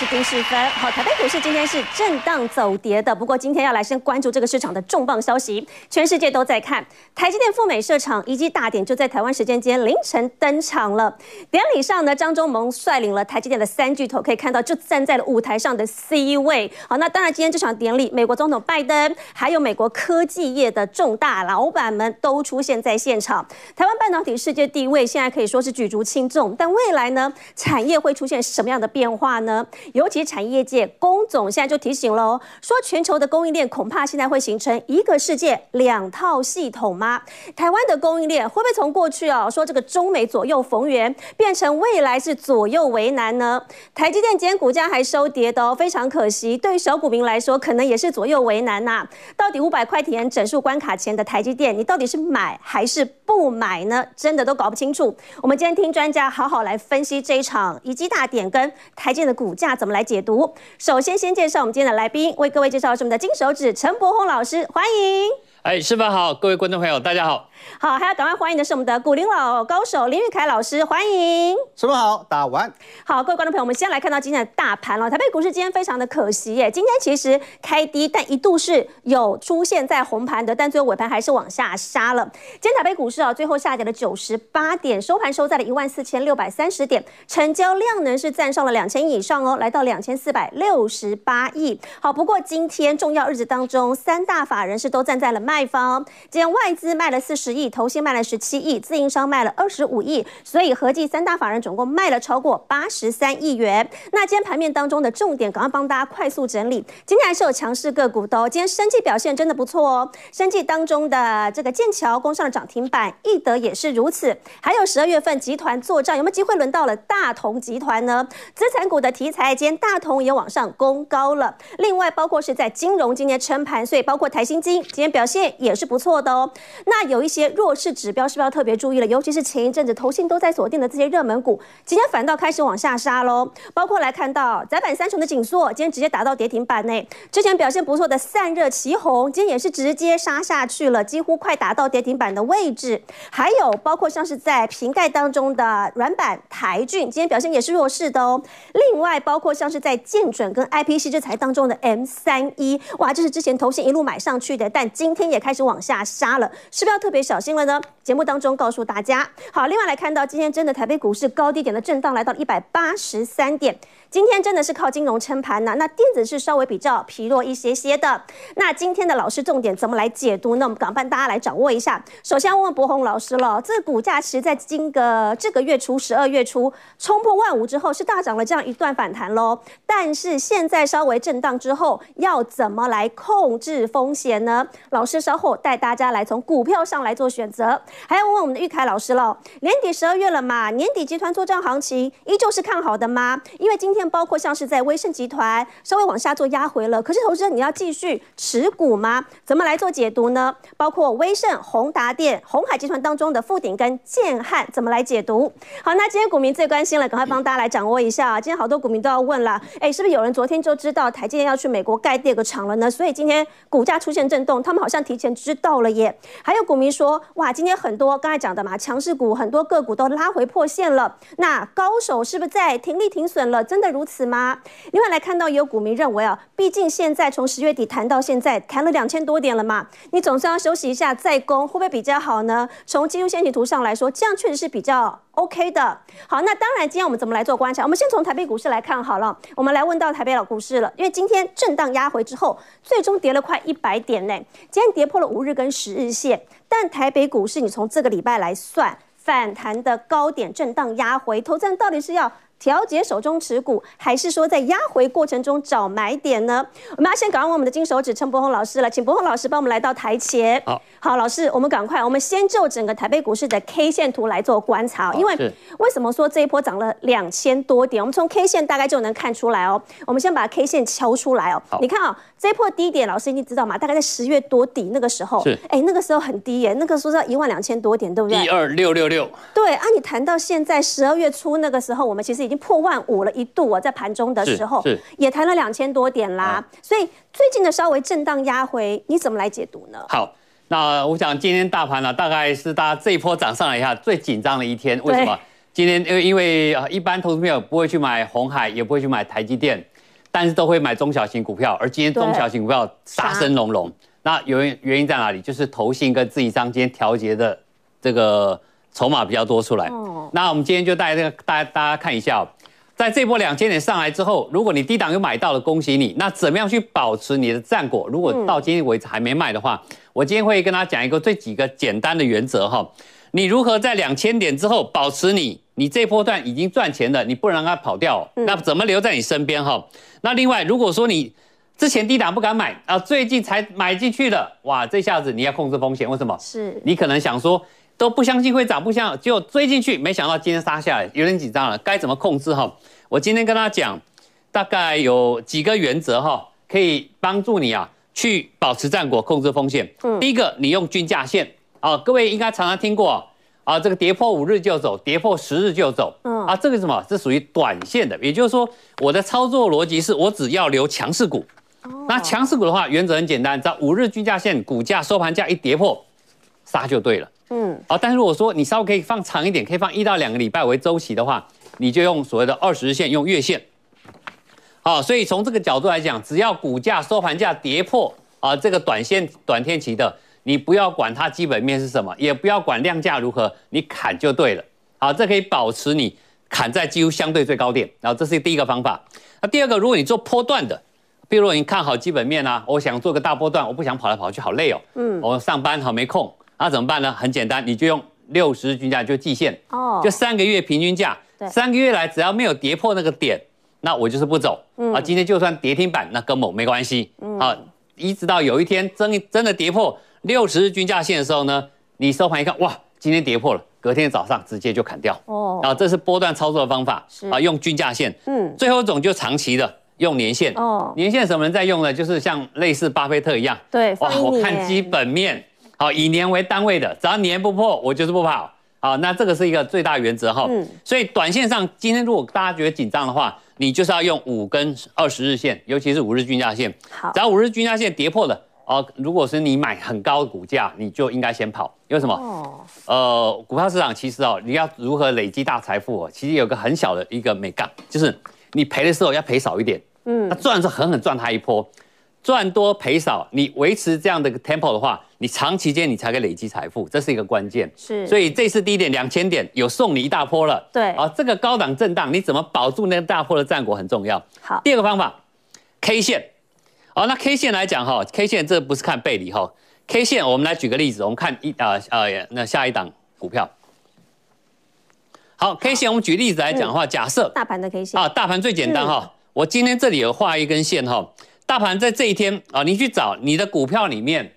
是丁世芬。好，台北股市今天是震荡走跌的，不过今天要来先关注这个市场的重磅消息，全世界都在看台积电赴美设厂，移机大典就在台湾时间今天凌晨登场了。典礼上呢，张忠谋率领了台积电的三巨头，可以看到就站在了舞台上的 C 位。好，那当然今天这场典礼，美国总统拜登还有美国科技业的重大老板们都出现在现场。台湾半导体世界地位现在可以说是举足轻重，但未来呢，产业会出现什么样的变化呢？尤其产业界，龚总现在就提醒了哦，说全球的供应链恐怕现在会形成一个世界两套系统吗？台湾的供应链会不会从过去啊说这个中美左右逢源，变成未来是左右为难呢？台积电今天股价还收跌的哦，非常可惜。对于小股民来说，可能也是左右为难呐、到底五百块钱整数关卡前的台积电，你到底是买还是不买呢？真的都搞不清楚。我们今天听专家好好来分析这一场移机大点跟台积电的股价怎么来解读。首先，先介绍我们今天的来宾，为各位介绍是我们的金手指陈柏宏老师，欢迎。哎，师傅好，各位观众朋友，大家好。好，还要赶快欢迎的是我们的股龄老高手林玉凯老师，欢迎。师傅好，大家晚安。好，各位观众朋友，我们先来看到今天的大盘了。台北股市今天非常的可惜耶，今天其实开低，但一度是有出现在红盘的，但最后尾盘还是往下杀了。今天台北股市啊，最后下跌了九十八点，收盘收在了一万四千六百三十点，成交量呢是站上了两千亿以上哦，来到两千四百六十八亿。好，不过今天重要日子当中，三大法人是都站在了卖方，今天外资卖了四十。十亿，投信卖了十七亿，自营商卖了二十五亿，所以合计三大法人总共卖了超过八十三亿元。那今天盘面当中的重点，赶快帮大家快速整理。今天还是有强势个股的哦，今天生技表现真的不错哦。生技当中的这个剑桥攻上了涨停板，易德也是如此。还有十二月份集团作战，有没有机会轮到了大同集团呢？资产股的题材，今天大同也往上攻高了。另外，包括是在金融今天撑盘，所以包括台新金今天表现也是不错的哦。那有一些。弱势指标是不是要特别注意了？尤其是前一阵子投信都在锁定的这些热门股，今天反倒开始往下杀喽。包括来看到窄板三雄的紧缩，今天直接打到跌停板内。之前表现不错的散热奇红，今天也是直接杀下去了，几乎快打到跌停板的位置。还有包括像是在瓶盖当中的软板台骏，今天表现也是弱势的哦。另外包括像是在建准跟 IPC 制裁当中的 M 三一，哇，这是之前投信一路买上去的，但今天也开始往下杀了，是不是要特别小心了呢？节目当中告诉大家，好，另外来看到今天真的台北股市高低点的震荡来到一百八十三点。今天真的是靠金融撑盘呢，那电子是稍微比较疲弱一些些的。那今天的老师重点怎么来解读呢？我们赶快大家来掌握一下。首先问问柏宏老师了，这股价其实在今个这个月初十二月初冲破万五之后是大涨了这样一段反弹喽，但是现在稍微震荡之后，要怎么来控制风险呢？老师稍后带大家来从股票上来做选择。还要问问我们的玉凯老师喽，年底十二月了嘛，年底集团作帐行情依旧是看好的吗？因为今天。包括像是在威盛集团稍微往下做压回了，可是投资人你要继续持股吗？怎么来做解读呢？包括威盛、宏达电、鸿海集团当中的富鼎跟建汉怎么来解读？好，那今天股民最关心了，赶快帮大家来掌握一下啊！今天好多股民都要问了，哎，是不是有人昨天就知道台积电要去美国盖第二个厂了呢？所以今天股价出现震动，他们好像提前知道了耶。还有股民说，哇，今天很多刚才讲的嘛，强势股很多个股都拉回破线了，那高手是不是在停利停损了？真的？如此吗？另外来看到，也有股民认为啊，毕竟现在从十月底谈到现在，谈了两千多点了嘛，你总是要休息一下再攻，会不会比较好呢？从技术线型图上来说，这样确实是比较 OK 的。好，那当然，今天我们怎么来做观察？我们先从台北股市来看好了。我们来问到台北老股市了，因为今天震荡压回之后，最终跌了快一百点呢。今天跌破了五日跟十日线，但台北股市你从这个礼拜来算，反弹的高点震荡压回，投资人到底是要？调节手中持股，还是说在压回过程中找买点呢？我们要先赶快问我们的金手指陈柏宏老师了，请柏宏老师帮我们来到台前。好，好，老师，我们赶快，我们先就整个台北股市的 K 线图来做观察。因为为什么说这一波涨了两千多点？我们从 K 线大概就能看出来哦。我们先把 K 线敲出来哦。你看啊，这一波低点，老师你知道吗？大概在十月多底那个时候，哎，那个时候很低耶，那个时候是一万两千多点，对不对？一二六六六。对啊，你谈到现在十二月初那个时候，我们其实已经破万五了，一度啊在盘中的时候也谈了两千多点啦，啊，所以最近的稍微震荡压回，你怎么来解读呢？好，那我想今天大盘呢，啊，大概是大家这一波涨上来一下最紧张的一天，为什么？今天因为因为啊，一般投资朋友不会去买红海，也不会去买台积电，但是都会买中小型股票，而今天中小型股票杀声隆隆。那原原因在哪里？就是投信跟自营商今天调节的这个筹码比较多出来。哦。那我们今天就带这个大家大家看一下，在这波两千点上来之后，如果你低档有买到了，恭喜你。那怎么样去保持你的战果？如果到今天为止还没卖的话，我今天会跟大家讲一个最几个简单的原则哈。你如何在两千点之后保持你你这波段已经赚钱了，你不能让它跑掉。那怎么留在你身边哈？那另外，如果说你之前低档不敢买啊，最近才买进去的，哇，这下子你要控制风险，为什么？是你可能想说都不相信会涨，不相信就追进去，没想到今天杀下来，有点紧张了，该怎么控制哈？我今天跟大家讲，大概有几个原则哈，可以帮助你啊去保持战果，控制风险。嗯，第一个，你用均价线啊，各位应该常常听过啊，这个跌破五日就走，跌破十日就走。嗯，啊，这个什么？这属于短线的，也就是说，我的操作逻辑是我只要留强势股。那强势股的话，原则很简单，只要五日均价线股价收盘价一跌破，杀就对了。嗯，好，但是如果说你稍微可以放长一点，可以放一到两个礼拜为周期的话，你就用所谓的二十日线，用月线。好，所以从这个角度来讲，只要股价收盘价跌破啊，这个短线短天期的，你不要管它基本面是什么，也不要管量价如何，你砍就对了。好，这可以保持你砍在几乎相对最高点。然后这是第一个方法。那第二个，如果你做波段的。比如你看好基本面啊，我想做个大波段，我不想跑来跑去，好累哦。嗯，我上班好没空，那怎么办呢？很简单，你就用六十日均价就季线，哦，就三个月平均价，对，三个月来只要没有跌破那个点，那我就是不走。嗯，啊，今天就算跌停板，那跟我没关系。嗯，好，一直到有一天真真的跌破六十日均价线的时候呢，你收盘一看，哇，今天跌破了，隔天早上直接就砍掉。哦，啊，这是波段操作的方法，是啊，用均价线。嗯，最后一种就长期的。用年线哦，年线什么人在用呢？就是像类似巴菲特一样，对，哇，我看基本面，好，以年为单位的，只要年不破，我就是不跑，好，那这个是一个最大原则哈。嗯，所以短线上，今天如果大家觉得紧张的话，你就是要用五跟二十日线，尤其是五日均价线，好，只要五日均价线跌破了，哦，如果是你买很高的股价，你就应该先跑，因为什么？哦，呃，股票市场其实哦，你要如何累积大财富哦，其实有个很小的一个美杠，就是你赔的时候要赔少一点。嗯，那赚是狠狠赚它一波，赚多赔少，你维持这样的一个 tempo 的话，你长期间你才可以累积财富，这是一个关键。是，所以这次低点两千点有送你一大波了。对，啊，这个高档震荡你怎么保住那个大波的战果很重要。好，第二个方法，K 线。好，那 K 线来讲哈，K 线这不是看背离哈，K 线我们来举个例子，我们看一啊呃那下一档股票。好，K 线我们举例子来讲的话，假设大盘的 K 线啊，大盘最简单哈。我今天这里有画一根线哈，大盘在这一天啊，你去找你的股票里面，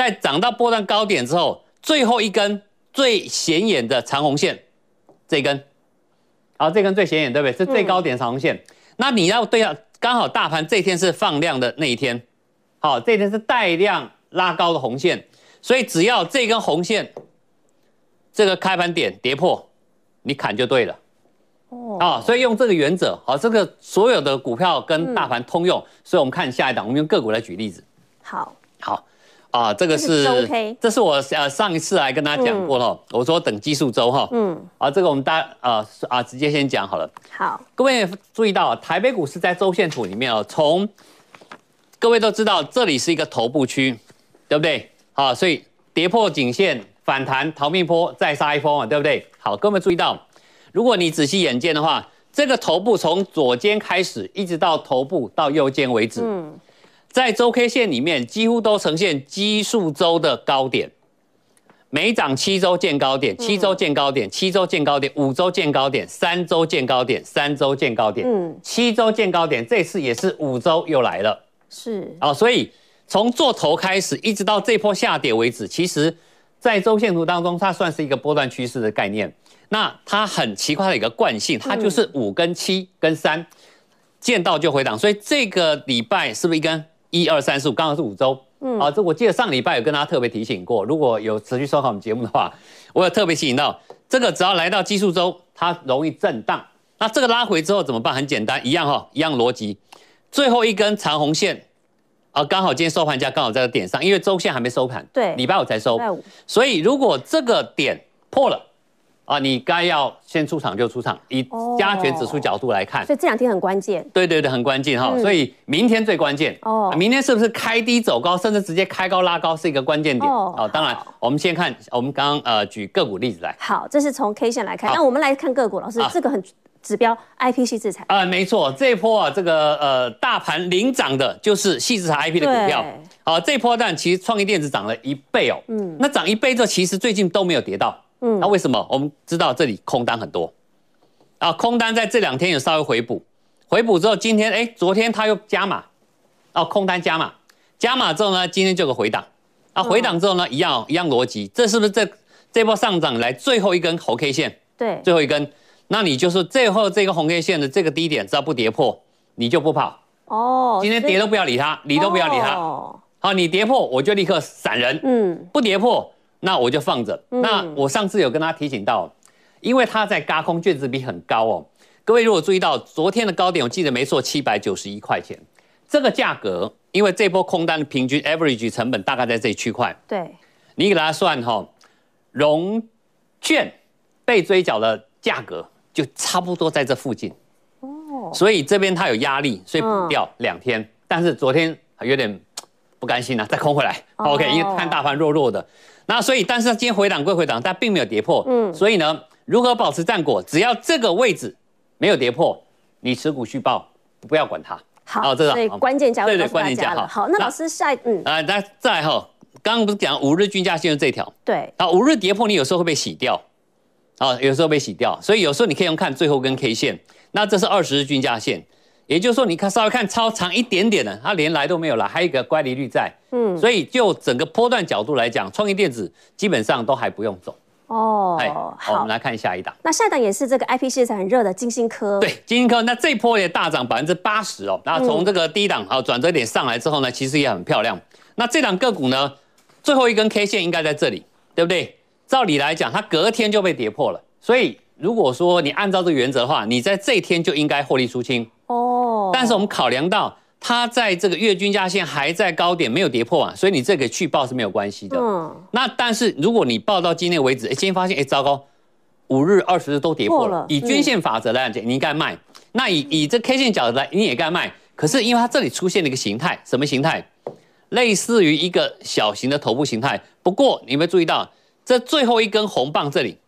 在涨到波段高点之后，最后一根最显眼的长红线，这根，好，这根最显眼对不对？是最高点长红线。那你要对啊，刚好大盘这一天是放量的那一天，好，这一天是带量拉高的红线，所以只要这根红线，这个开盘点跌破，你砍就对了。哦，啊，所以用这个原则，好，这个所有的股票跟大盘通用，嗯、所以我们看下一档，我们用个股来举例子。好，好，啊，这个是，这是，我呃上一次来跟大家讲过了，嗯、我说等技术周哈，嗯，啊，这个我们大啊啊直接先讲好了。好，各位注意到，台北股市在周线图里面哦，从各位都知道这里是一个头部区，对不对？好，所以跌破颈线反弹逃命坡再杀一波嘛，对不对？好，各位注意到。如果你仔细眼见的话，这个头部从左肩开始，一直到头部到右肩为止，嗯，在周 K 线里面几乎都呈现奇数周的高点，每涨七周见高点，七周见高点，七周见高点，五周见高点，三周见高点，三周见高点，嗯，七周见高点，这次也是五周又来了，是啊，所以从做头开始，一直到这波下跌为止，其实，在周线图当中，它算是一个波段趋势的概念。那它很奇怪的一个惯性，它就是五跟七跟三见到就回档，所以这个礼拜是不是一根一二三四五刚好是五周？嗯，啊，这我记得上礼拜有跟大家特别提醒过，如果有持续收看我们节目的话，我有特别提醒到，这个只要来到基数周，它容易震荡。那这个拉回之后怎么办？很简单，一样哈，一样逻辑，最后一根长红线啊，刚好今天收盘价刚好在这点上，因为周线还没收盘，对，礼拜五才收，所以如果这个点破了。啊，你该要先出场就出场，以加权指数角度来看，所以这两天很关键。对对对，很关键哈，所以明天最关键哦。明天是不是开低走高，甚至直接开高拉高，是一个关键点哦。当然，我们先看我们刚刚呃举个股例子来。好，这是从 K 线来看，那我们来看个股，老师这个很指标 IPC 制裁啊，没错，这一波啊这个呃大盘领涨的就是矽智财 IP 的股票。好，这一波但其实创意电子涨了一倍哦。嗯，那涨一倍之后，其实最近都没有跌到。嗯，那为什么？我们知道这里空单很多，啊，空单在这两天有稍微回补，回补之后，今天哎，昨天它又加码，哦，空单加码，加码之后呢，今天就有个回档，啊，回档之后呢，一样一样逻辑，这是不是这这波上涨来最后一根红 K 线？对，最后一根，那你就是最后这个红 K 线的这个低点，只要不跌破，你就不跑。哦，今天跌都不要理它，理都不要理它。哦，好，你跌破我就立刻闪人。嗯，不跌破。那我就放着。那我上次有跟他提醒到，因为他在轧空，卷子比很高哦。各位如果注意到昨天的高点，我记得没错，七百九十一块钱。这个价格，因为这波空单的平均 average 成本大概在这区块。对。你给大家算哈，融券被追缴的价格就差不多在这附近。哦。所以这边它有压力，所以补掉两天。但是昨天有点不甘心啊，再空回来。OK，因为看大盘弱弱的。那所以，但是它今天回档归回档，但并没有跌破。嗯，所以呢，如何保持战果？只要这个位置没有跌破，你持股续报，不要管它。好，这个所以关键价位对对，关键价好。好，那老师下嗯啊，那再哈，刚刚不是讲五日均价线是这条？对。啊，五日跌破，你有时候会被洗掉。啊，有时候被洗掉，所以有时候你可以用看最后根 K 线。那这是二十日均价线。也就是说，你看稍微看超长一点点的，它连来都没有来，还有一个乖离率在，嗯，所以就整个波段角度来讲，创意电子基本上都还不用走。哦，哎好，我们来看下一档。那下一档也是这个 IP 市场很热的金星科。对，金星科，那这一波也大涨百分之八十哦。那从这个低档啊转折点上来之后呢，其实也很漂亮。那这档个股呢，最后一根 K 线应该在这里，对不对？照理来讲，它隔天就被跌破了，所以如果说你按照这个原则的话，你在这一天就应该获利出清。哦，但是我们考量到它在这个月均价线还在高点没有跌破啊，所以你这个去报是没有关系的。嗯，那但是如果你报到今天为止，哎，今天发现哎糟糕，五日、二十日都跌破了。以均线法则来讲，你应该卖。那以以这 K 线角度来，你也该卖。可是因为它这里出现了一个形态，什么形态？类似于一个小型的头部形态。不过你有没有注意到，这最后一根红棒这里，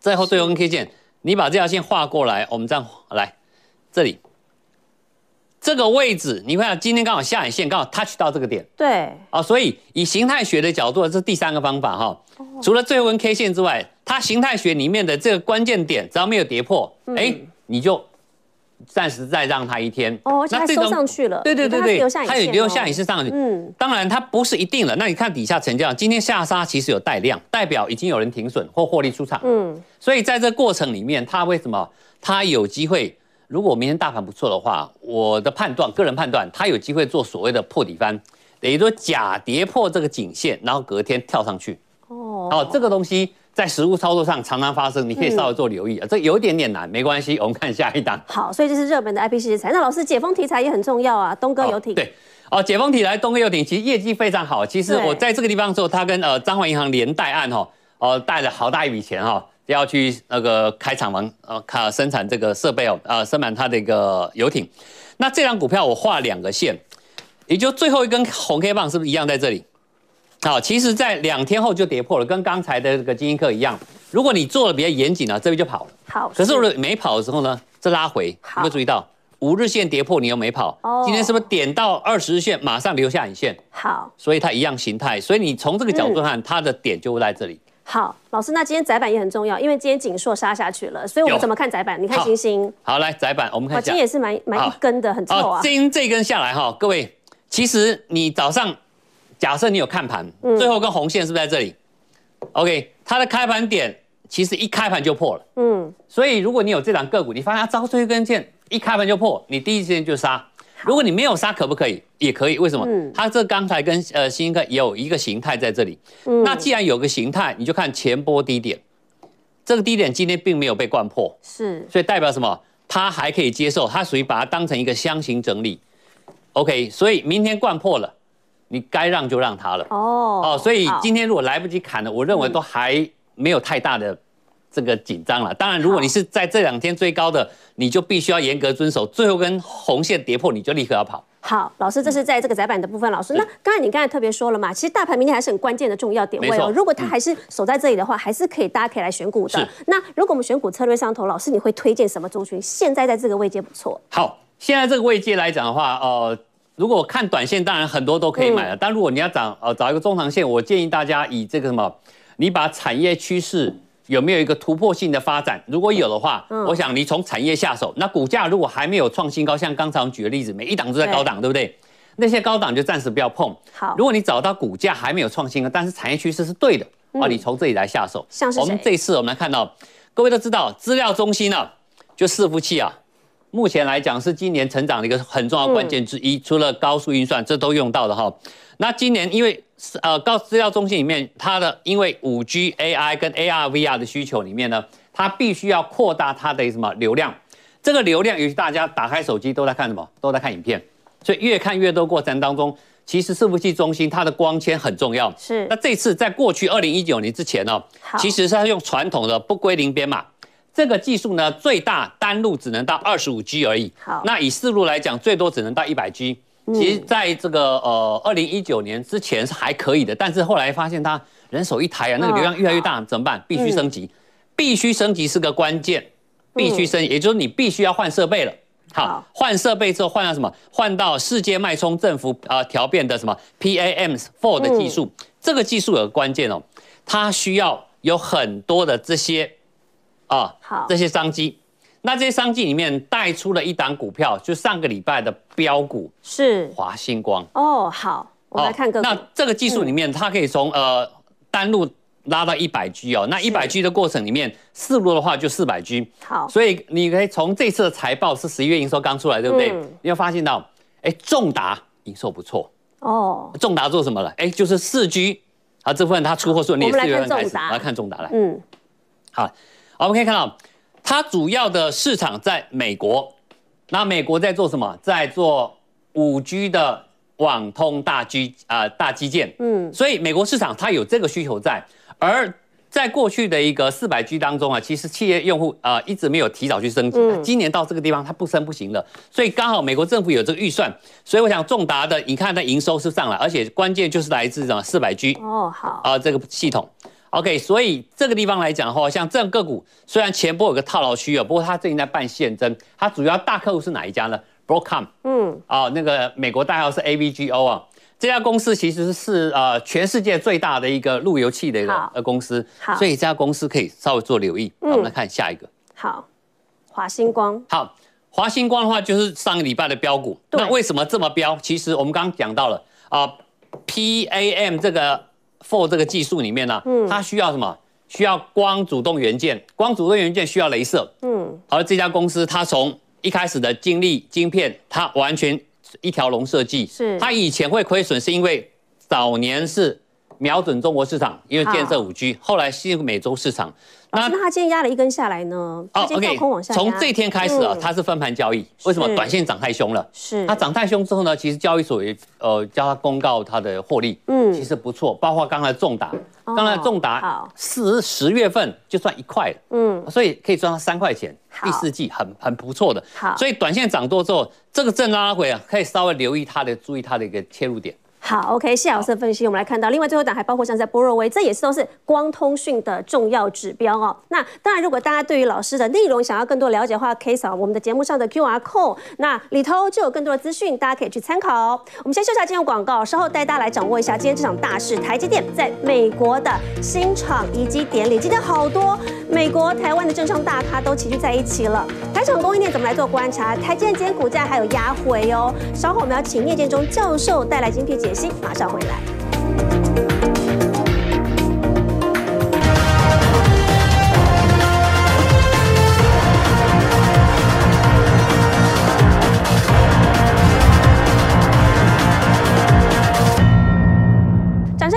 最后最后一根 K 线，你把这条线画过来，我们这样来。这里这个位置，你看今天刚好下影线刚好 touch 到这个点，对啊，所以以形态学的角度，这是第三个方法哈。除了最后根 K 线之外，它形态学里面的这个关键点，只要没有跌破，哎，你就暂时再让它一天。哦，那这种上去了，对对对对，它有留下影线上去。嗯，当然它不是一定了。那你看底下成交量，今天下杀其实有带量，代表已经有人停损或获利出场。嗯，所以在这过程里面，它为什么它有机会？如果明天大盘不错的话，我的判断，个人判断，它有机会做所谓的破底翻，等于说假跌破这个颈线，然后隔天跳上去。哦，好，这个东西在实物操作上常常发生，你可以稍微做留意啊。嗯、这有一点点难，没关系，我们看下一档。好，所以这是热门的 IPC 题材。那老师解封题材也很重要啊，东哥游艇。对，哦，解封题材，东哥游艇其实业绩非常好。其实我在这个地方的时候，他跟呃彰化银行连带案哈，哦带了好大一笔钱哈。要去那个开厂房，呃，开生产这个设备哦，呃，生产它的一个游艇。那这张股票我画两个线，也就最后一根红 K 棒是不是一样在这里？好，其实在两天后就跌破了，跟刚才的这个精英课一样。如果你做的比较严谨呢，这边就跑了。好，可是如果没跑的时候呢，这拉回，有没有注意到五日线跌破，你又没跑？哦，今天是不是点到二十日线，马上留下影线？好，所以它一样形态，所以你从这个角度看，它的点就会在这里。好，老师，那今天窄板也很重要，因为今天锦硕杀下去了，所以我们怎么看窄板？你看星星。好，来窄板，我们看一下。今天也是蛮蛮一根的，很臭啊。今这根下来哈，各位，其实你早上假设你有看盘，最后跟红线是不是在这里？OK，它的开盘点其实一开盘就破了。嗯，所以如果你有这档个股，你发现它招最后一根线一开盘就破，你第一时间就杀。如果你没有杀，可不可以？也可以。为什么？嗯、它这刚才跟呃新科也有一个形态在这里。嗯、那既然有个形态，你就看前波低点，这个低点今天并没有被灌破，是，所以代表什么？它还可以接受，它属于把它当成一个箱型整理。OK，所以明天灌破了，你该让就让它了。哦哦，所以今天如果来不及砍了，我认为都还没有太大的这个紧张了。当然，如果你是在这两天追高的，你就必须要严格遵守，最后跟红线跌破，你就立刻要跑。好，老师，这是在这个窄板的部分。老师，那刚才你刚才特别说了嘛，其实大盘明天还是很关键的重要点位哦。如果它还是守在这里的话，还是可以，大家可以来选股的。那如果我们选股策略上头，老师你会推荐什么族群？现在在这个位阶不错。好，现在这个位阶来讲的话，呃。如果看短线，当然很多都可以买了。但如果你要找呃找一个中长线，我建议大家以这个什么，你把产业趋势有没有一个突破性的发展，如果有的话，我想你从产业下手。那股价如果还没有创新高，像刚才我们举的例子，每一档都在高档，对不对？那些高档就暂时不要碰。好，如果你找到股价还没有创新高，但是产业趋势是对的，啊，你从这里来下手。像是我们这一次我们来看到，各位都知道资料中心啊，就伺服器啊。目前来讲是今年成长的一个很重要关键之一，除了高速运算，这都用到的哈。那今年因为呃高资料中心里面，它的因为五 G AI 跟 AR VR 的需求里面呢，它必须要扩大它的什么流量。这个流量，尤其大家打开手机都在看什么？都在看影片，所以越看越多过程当中，其实伺服器中心它的光纤很重要。是。那这次在过去二零一九年之前呢，其实是它用传统的不归零编码。这个技术呢，最大单路只能到二十五 G 而已。好，那以四路来讲，最多只能到一百 G。其实，在这个呃二零一九年之前是还可以的，但是后来发现它人手一台啊，那个流量越来越大，怎么办？必须升级，必须升级是个关键，必须升级，也就是你必须要换设备了。好，换设备之后换到什么？换到世界脉冲振幅啊调变的什么 PAM4 的技术。这个技术有个关键哦，它需要有很多的这些。啊，好，这些商机，那这些商机里面带出了一档股票，就上个礼拜的标股是华星光。哦，好，我们来看个股。那这个技术里面，它可以从呃单路拉到一百 G 哦，那一百 G 的过程里面，四路的话就四百 G。好，所以你可以从这次的财报是十一月营收刚出来，对不对？你会发现到，哎，重达营收不错哦。重达做什么了？哎，就是四 G 啊，这部分它出货顺利，四月份开始来看重达来。嗯，好。我们可以看到，它主要的市场在美国。那美国在做什么？在做五 G 的网通大基啊、呃、大基建。嗯，所以美国市场它有这个需求在。而在过去的一个四百 G 当中啊，其实企业用户啊、呃、一直没有提早去升级。今年到这个地方它不升不行了，所以刚好美国政府有这个预算，所以我想重达的，你看它营收是上来，而且关键就是来自什么四百 G 哦好啊这个系统。OK，所以这个地方来讲的话，像这样个股，虽然前波有个套牢区啊，不过它最近在办现增，它主要大客户是哪一家呢？Broadcom，嗯，啊，那个美国代号是 AVGO 啊，这家公司其实是呃全世界最大的一个路由器的一个呃公司，好，所以这家公司可以稍微做留意。嗯，我们来看下一个，好，华星光，好，华星光的话就是上个礼拜的标股，那为什么这么标？其实我们刚刚讲到了啊，PAM 这个。For 这个技术里面呢，它需要什么？需要光主动元件，光主动元件需要镭射。嗯，而这家公司它从一开始的精力晶片，它完全一条龙设计。是，它以前会亏损，是因为早年是瞄准中国市场，因为建设五 G，后来吸引美洲市场。那那它今天压了一根下来呢？哦，OK，从这天开始啊，它是分盘交易。为什么？短线涨太凶了。是。它涨太凶之后呢，其实交易所也呃叫它公告它的获利，嗯，其实不错。包括刚才重达，刚才重达四十月份就赚一块了，嗯，所以可以赚到三块钱。第四季很很不错的。好。所以短线涨多之后，这个正拉回啊，可以稍微留意它的，注意它的一个切入点。好，OK，谢老师的分析，我们来看到，另外最后一档还包括像在波若威，这也是都是光通讯的重要指标哦。那当然，如果大家对于老师的内容想要更多了解的话，可以扫我们的节目上的 QR code，那里头就有更多的资讯，大家可以去参考。哦我们先休息下，进入广告，稍后带大家来掌握一下今天这场大事，台积电在美国的新厂移机典礼，今天好多美国、台湾的政商大咖都齐聚在一起了。台厂供应链怎么来做观察？台积电今天股价还有压回哦。稍后我们要请聂建中教授带来精辟解。心马上回来。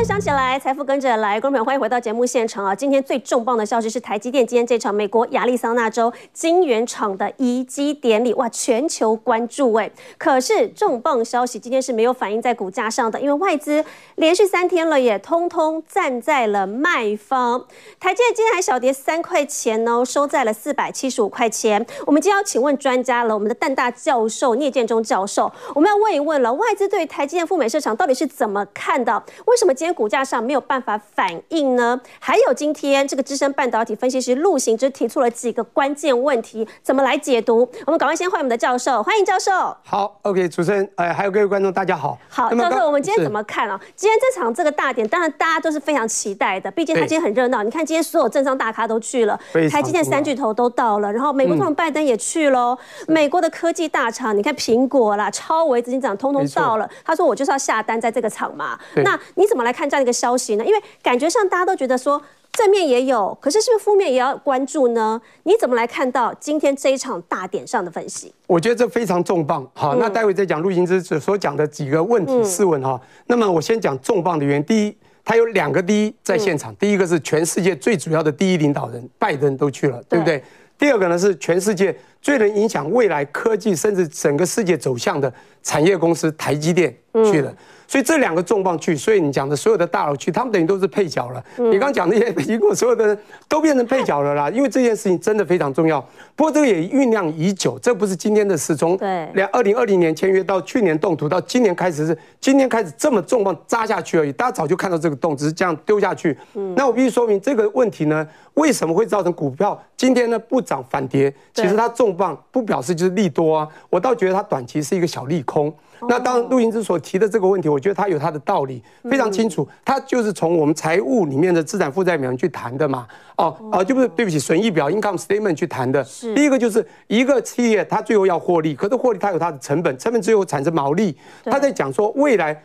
想起。来，财富跟着来，观众朋友欢迎回到节目现场啊！今天最重磅的消息是台积电今天这场美国亚利桑那州晶圆厂的移机典礼，哇，全球关注哎！可是重磅消息今天是没有反映在股价上的，因为外资连续三天了也通通站在了卖方。台积电今天还小跌三块钱哦，收在了四百七十五块钱。我们今天要请问专家了，我们的淡大教授聂建中教授，我们要问一问了，外资对台积电赴美设厂到底是怎么看的？为什么今天股价上没有办法反应呢？还有今天这个资深半导体分析师陆行之提出了几个关键问题，怎么来解读？我们赶快先欢迎我们的教授，欢迎教授。好，OK，主持人，哎，还有各位观众，大家好。好，教授，我们今天怎么看啊？今天这场这个大典，当然大家都是非常期待的，毕竟它今天很热闹。你看今天所有政商大咖都去了，台积电三巨头都到了，然后美国总统拜登也去喽，嗯、美国的科技大厂，你看苹果啦、超微、执行长通通到了。他说我就是要下单在这个厂嘛。那你怎么来看这样一个消息呢？因为感觉上大家都觉得说正面也有，可是是不是负面也要关注呢？你怎么来看到今天这一场大典上的分析？我觉得这非常重磅。好，那待会再讲陆行之所讲的几个问题试问哈。那么我先讲重磅的原因。第一，他有两个第一在现场。第一个是全世界最主要的第一领导人拜登都去了，对不对？第二个呢是全世界最能影响未来科技甚至整个世界走向的产业公司台积电去了。所以这两个重磅去，所以你讲的所有的大佬去，他们等于都是配角了。你刚讲那些苹果所有的人都变成配角了啦，因为这件事情真的非常重要。不过这个也酝酿已久，这不是今天的事。从两二零二零年签约到去年动土，到今年开始是今天开始这么重磅扎下去而已。大家早就看到这个洞，只是这样丢下去。嗯那我必须说明这个问题呢，为什么会造成股票今天呢不涨反跌？其实它重磅不表示就是利多啊，我倒觉得它短期是一个小利空。那当然陆行之所提的这个问题，我觉得他有他的道理，非常清楚。他就是从我们财务里面的资产负债表去谈的嘛。哦，哦，就不是对不起，损益表 （income statement） 去谈的。第一个就是一个企业，它最后要获利，可是获利它有它的成本，成本最后产生毛利。他在讲说未来。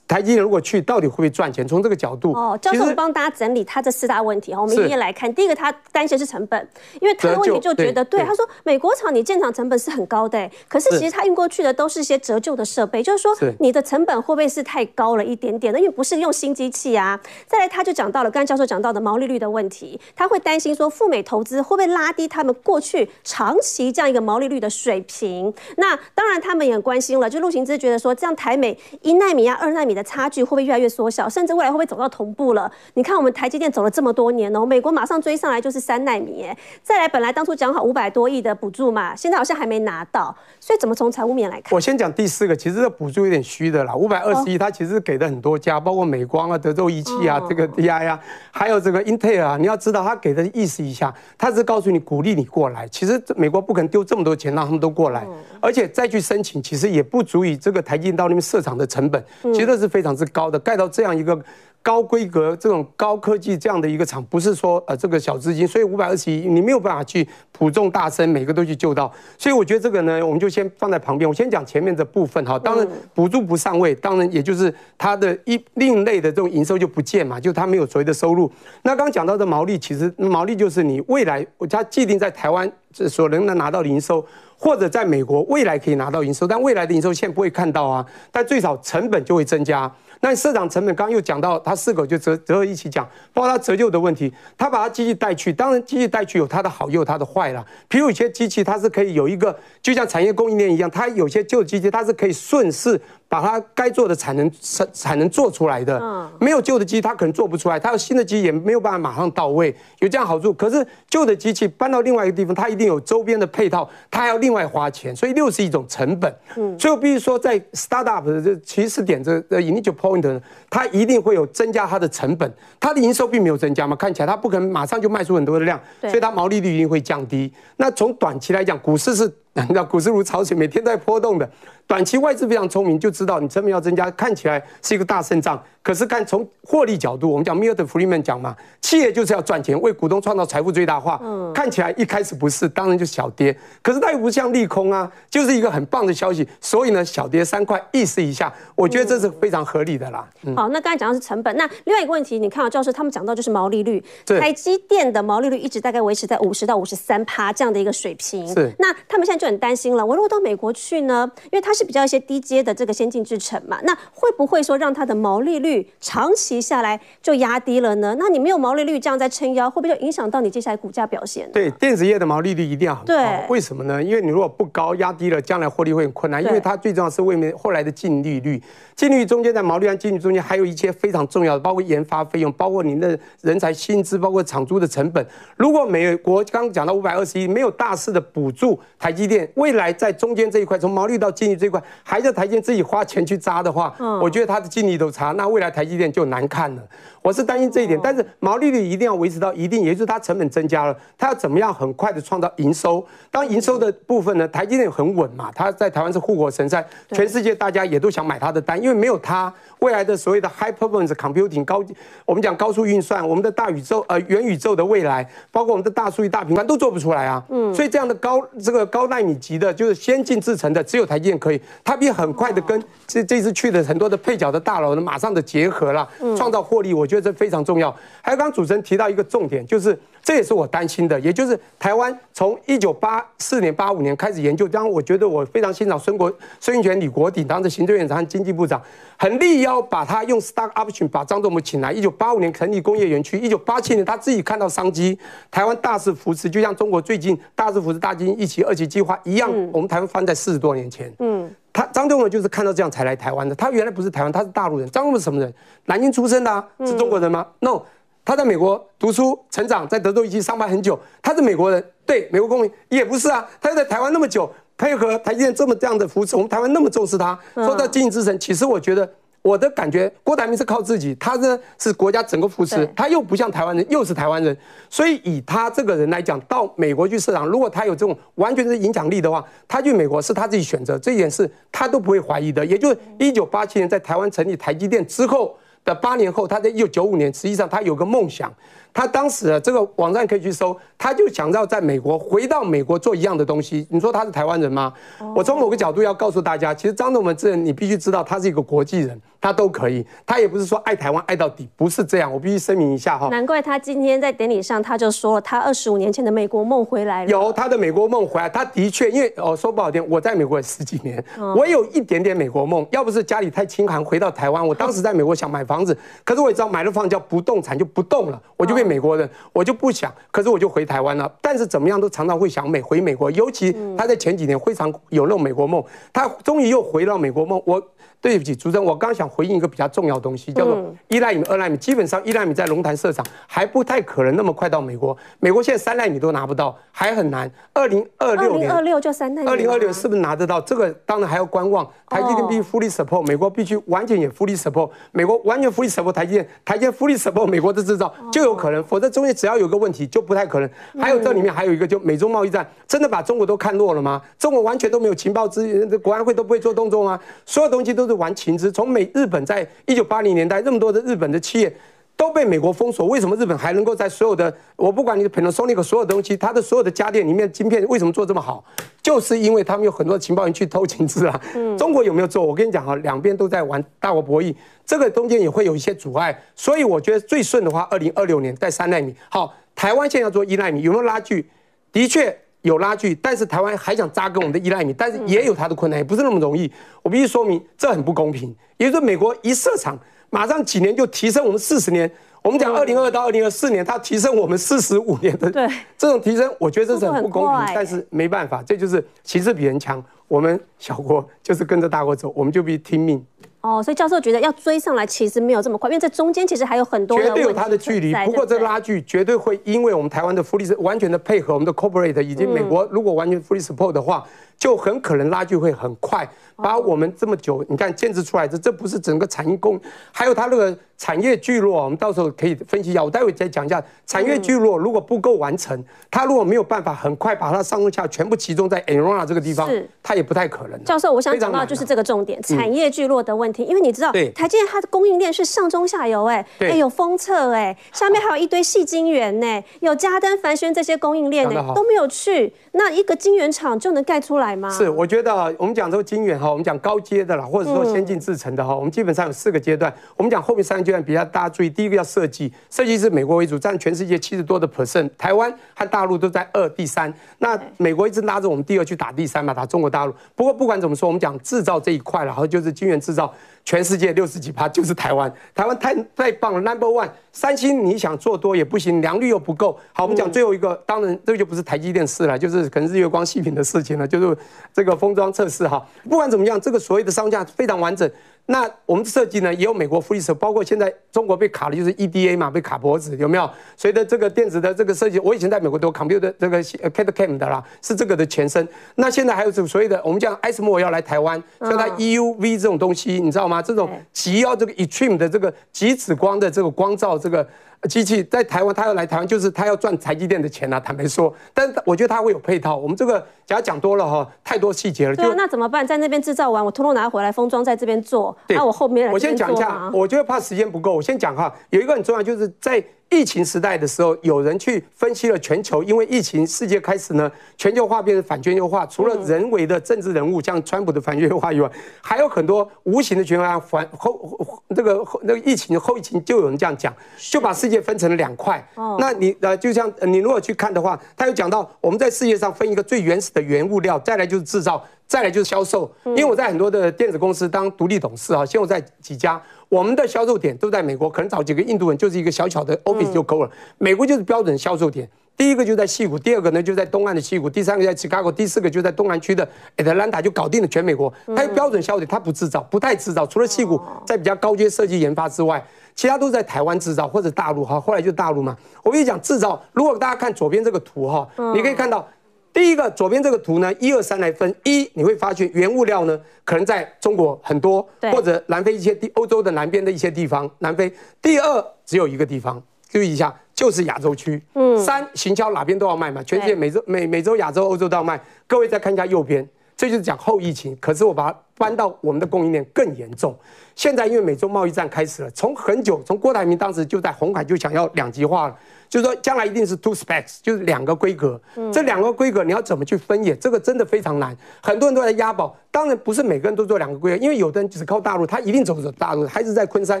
台积电如果去，到底会不会赚钱？从这个角度，哦，教授帮大家整理他这四大问题哈，我们一一来看。第一个，他担心是成本，因为他的问题就觉得，对，他说美国厂你建厂成本是很高的，可是其实他运过去的都是一些折旧的设备，就是说你的成本会不会是太高了一点点？因为不是用新机器啊。再来，他就讲到了刚才教授讲到的毛利率的问题，他会担心说赴美投资会不会拉低他们过去长期这样一个毛利率的水平？那当然他们也很关心了，就陆行之觉得说这样台美一纳米啊二。奈米的差距会不会越来越缩小，甚至未来会不会走到同步了？你看我们台积电走了这么多年哦，美国马上追上来就是三奈米，哎，再来本来当初讲好五百多亿的补助嘛，现在好像还没拿到，所以怎么从财务面来看？我先讲第四个，其实这补助有点虚的啦，五百二十亿它其实给的很多家，包括美光啊、德州仪器啊、这个 DI 啊，还有这个 Intel 啊，你要知道他给的意思一下，他是告诉你鼓励你过来，其实美国不可能丢这么多钱让他们都过来，而且再去申请，其实也不足以这个台积电到那边设厂的成本，其觉得是非常之高的，盖到这样一个高规格、这种高科技这样的一个厂，不是说呃这个小资金，所以五百二十亿你没有办法去普众大生每个都去救到，所以我觉得这个呢，我们就先放在旁边。我先讲前面的部分哈，当然补助不上位，当然也就是它的一另类的这种营收就不见嘛，就它没有所谓的收入。那刚讲到的毛利，其实毛利就是你未来它既定在台湾所能能拿到的营收。或者在美国未来可以拿到营收，但未来的营收现在不会看到啊。但最少成本就会增加。那市场成本刚又讲到，他四个就折折一起讲，包括他折旧的问题，他把他机器带去，当然机器带去有它的好，也有它的坏了。比如有些机器它是可以有一个，就像产业供应链一样，它有些旧机器它是可以顺势。把它该做的产能产产能做出来的，没有旧的机，它可能做不出来。它有新的机也没有办法马上到位，有这样好处。可是旧的机器搬到另外一个地方，它一定有周边的配套，它还要另外花钱，所以又是一种成本。嗯，所以我必须说，在 startup 的这起始点这呃 initial point 呢，它一定会有增加它的成本，它的营收并没有增加嘛，看起来它不可能马上就卖出很多的量，所以它毛利率一定会降低。那从短期来讲，股市是。你知道股市如潮水，每天在波动的。短期外资非常聪明，就知道你成本要增加，看起来是一个大胜仗。可是看从获利角度，我们讲 Milton Friedman 讲嘛，企业就是要赚钱，为股东创造财富最大化。嗯，看起来一开始不是，当然就小跌。可是它又不像利空啊，就是一个很棒的消息。所以呢，小跌三块，意思一下，我觉得这是非常合理的啦。嗯、好，那刚才讲的是成本，那另外一个问题，你看到教授他们讲到就是毛利率，台积电的毛利率一直大概维持在五十到五十三趴这样的一个水平。是，那他们现在就很担心了。我如果到美国去呢，因为它是比较一些低阶的这个先进制程嘛，那会不会说让它的毛利率长期下来就压低了呢？那你没有毛利率这样在撑腰，会不会就影响到你接下来股价表现？对，电子业的毛利率一定要很高。对，为什么呢？因为你如果不高，压低了，将来获利会很困难。因为它最重要是为面后来的净利率，净利率中间在毛利和净利率中间还有一些非常重要的，包括研发费用，包括您的人才薪资，包括厂租的成本。如果美国刚刚讲到五百二十亿没有大肆的补助台积电，未来在中间这一块，从毛利到净利这一块，还在台积电自己花钱去扎的话，我觉得它的净利都差，那未来台积电就难看了。我是担心这一点，但是毛利率一定要维持到一定，也就是它成本增加了，它要怎么样很快的创造营收？当营收的部分呢，台积电很稳嘛，它在台湾是护国神山，全世界大家也都想买它的单，因为没有它，未来的所谓的 high performance computing 高，我们讲高速运算，我们的大宇宙呃元宇宙的未来，包括我们的大数据大频宽都做不出来啊。嗯，所以这样的高这个高纳米级的，就是先进制程的，只有台积电可以，它必须很快的跟这这次去的很多的配角的大佬呢，马上的结合了，创造获利，我觉得。觉得这非常重要。还有刚刚主持人提到一个重点，就是这也是我担心的，也就是台湾从一九八四年、八五年开始研究。当然，我觉得我非常欣赏孙国、孙运权、李国鼎当时行政院长和经济部长，很力邀把他用 stock option 把张忠谋请来。一九八五年成立工业园区，一九八七年他自己看到商机，台湾大肆扶持，就像中国最近大肆扶持大金一期、二期计划一样。我们台湾翻在四十多年前。嗯。他张忠谋就是看到这样才来台湾的。他原来不是台湾，他是大陆人。张忠谋是什么人？南京出生的啊，是中国人吗？No，他在美国读书成长，在德州已经上班很久。他是美国人，对，美国公民也不是啊。他又在台湾那么久，配合台积电这么这样的扶持，我们台湾那么重视他，说到经营之神，其实我觉得。我的感觉，郭台铭是靠自己，他呢是国家整个扶持，他又不像台湾人，又是台湾人，所以以他这个人来讲，到美国去市场，如果他有这种完全是影响力的话，他去美国是他自己选择，这一点是他都不会怀疑的。也就是一九八七年在台湾成立台积电之后的八年后，他在一九九五年，实际上他有个梦想。他当时啊，这个网站可以去搜，他就想要在美国回到美国做一样的东西。你说他是台湾人吗？我从某个角度要告诉大家，其实张忠谋这人，你必须知道他是一个国际人，他都可以，他也不是说爱台湾爱到底，不是这样。我必须声明一下哈。难怪他今天在典礼上他就说了，他二十五年前的美国梦回来了。有他的美国梦回来，他的确，因为哦说不好听，我在美国也十几年，我有一点点美国梦。要不是家里太清寒，回到台湾，我当时在美国想买房子，可是我也知道买了房叫不动产就不动了，我就变美国人，我。我就不想，可是我就回台湾了。但是怎么样都常常会想美回美国，尤其他在前几年非常有那种美国梦，他终于又回到美国梦。我。对不起，主持人，我刚想回应一个比较重要的东西，叫做一纳米、二纳米。基本上一纳米在龙潭设厂还不太可能那么快到美国。美国现在三纳米都拿不到，还很难。二零二六年，二零二六就三纳米。二零二六是不是拿得到？这个当然还要观望。台积电必须 fully support，美国必须完全也 fully support。美国完全 fully support 台积电，台积电 fully support 美国的制造就有可能，否则中间只要有个问题就不太可能。还有这里面还有一个，就美中贸易战，真的把中国都看弱了吗？中国完全都没有情报资源，国安会都不会做动作吗？所有东西都是玩情资，从美日本在一九八零年代，这么多的日本的企业都被美国封锁，为什么日本还能够在所有的我不管你的 Panasonic 所有东西，它的所有的家电里面晶片为什么做这么好？就是因为他们有很多情报员去偷情资啊。中国有没有做？我跟你讲哈，两边都在玩大国博弈，这个中间也会有一些阻碍。所以我觉得最顺的话，二零二六年在三纳米。好，台湾现在要做一纳米，有没有拉锯？的确。有拉锯，但是台湾还想扎根我们的依赖米，但是也有它的困难，也不是那么容易。我必须说明，这很不公平。也就是说，美国一设厂，马上几年就提升我们四十年。我们讲二零二到二零二四年，它提升我们四十五年的 这种提升，我觉得这是很不公平。但是没办法，这就是其势比人强。我们小国就是跟着大国走，我们就必须听命。哦，所以教授觉得要追上来其实没有这么快，因为这中间其实还有很多绝对有它的距离。不过这拉锯绝对会因为我们台湾的 fully 完全的配合，我们的 corporate 以及美国如果完全 free support 的话，就很可能拉锯会很快，把我们这么久你看建制出来的，这不是整个产业工，还有它那个。产业聚落，我们到时候可以分析一下。我待会再讲一下产业聚落，如果不够完成，它如果没有办法很快把它上中下全部集中在 Arizona 这个地方，它也不太可能。教授，我想讲到就是这个重点，产业聚落的问题，因为你知道，台积电它的供应链是上中下游，哎，哎，有封测，哎，下面还有一堆细晶圆，呢，有嘉登、凡轩这些供应链，呢，都没有去，那一个晶圆厂就能盖出来。来吗？是，我觉得我们讲这个晶圆哈，我们讲高阶的啦，或者说先进制程的哈，我们基本上有四个阶段。我们讲后面三个阶段比较大家注意，第一个要设计，设计是美国为主，占全世界七十多的 percent，台湾和大陆都在二、第三。那美国一直拉着我们第二去打第三嘛，打中国大陆。不过不管怎么说，我们讲制造这一块，然后就是晶圆制造。全世界六十几趴就是台湾，台湾太太棒了，Number One。三星你想做多也不行，良率又不够。好，我们讲最后一个，当然这个就不是台积电事了，就是可能日月光细品的事情了，就是这个封装测试哈。不管怎么样，这个所谓的商家非常完整。那我们设计呢，也有美国福利社，包括现在中国被卡的就是 EDA 嘛，被卡脖子有没有？随着这个电子的这个设计，我以前在美国都 computer 这个 CAD CAM 的啦，是这个的前身。那现在还有这所谓的我们讲 ASML 要来台湾，像它 EUV 这种东西，你知道吗？这种极要这个 extreme 的这个极紫光的这个光照这个。机器在台湾，他要来台湾，就是他要赚台积电的钱啊。坦白说，但是我觉得他会有配套。我们这个假如讲多了哈，太多细节了。对啊，那怎么办？在那边制造完，我通通拿回来封装，在这边做。对，那我后面来。我先讲一下，我觉得怕时间不够，我先讲哈。有一个很重要，就是在。疫情时代的时候，有人去分析了全球，因为疫情，世界开始呢全球化变成反全球化。除了人为的政治人物，像川普的反全球化以外，还有很多无形的全球化反后这个那个疫情后疫情，就有人这样讲，就把世界分成了两块。那你呃，就像你如果去看的话，他又讲到我们在世界上分一个最原始的原物料，再来就是制造，再来就是销售。因为我在很多的电子公司当独立董事啊，现在我在几家。我们的销售点都在美国，可能找几个印度人，就是一个小小的 office 就够了。美国就是标准销售点，第一个就在西谷，第二个呢就在东岸的西谷，第三个在 Chicago，第四个就在东南区的 Atlanta 就搞定了全美国。它有标准销售点，它不制造，不太制造，除了西谷在比较高阶设计研发之外，其他都是在台湾制造或者大陆哈。后来就大陆嘛。我跟你讲制造，如果大家看左边这个图哈，你可以看到。第一个左边这个图呢，一二三来分，一你会发现原物料呢可能在中国很多，或者南非一些地欧洲的南边的一些地方，南非。第二只有一个地方，注意一下，就是亚洲区。嗯。三行销哪边都要卖嘛，全世界美洲、美美洲、亚洲、欧洲都要卖。各位再看一下右边，这就是讲后疫情，可是我把它搬到我们的供应链更严重。现在因为美洲贸易战开始了，从很久，从郭台铭当时就在红海就想要两极化了。就是说，将来一定是 two specs，就是两个规格。这两个规格你要怎么去分野？这个真的非常难。很多人都在押宝，当然不是每个人都做两个规格，因为有的人只靠大陆，他一定走走大陆，还是在昆山，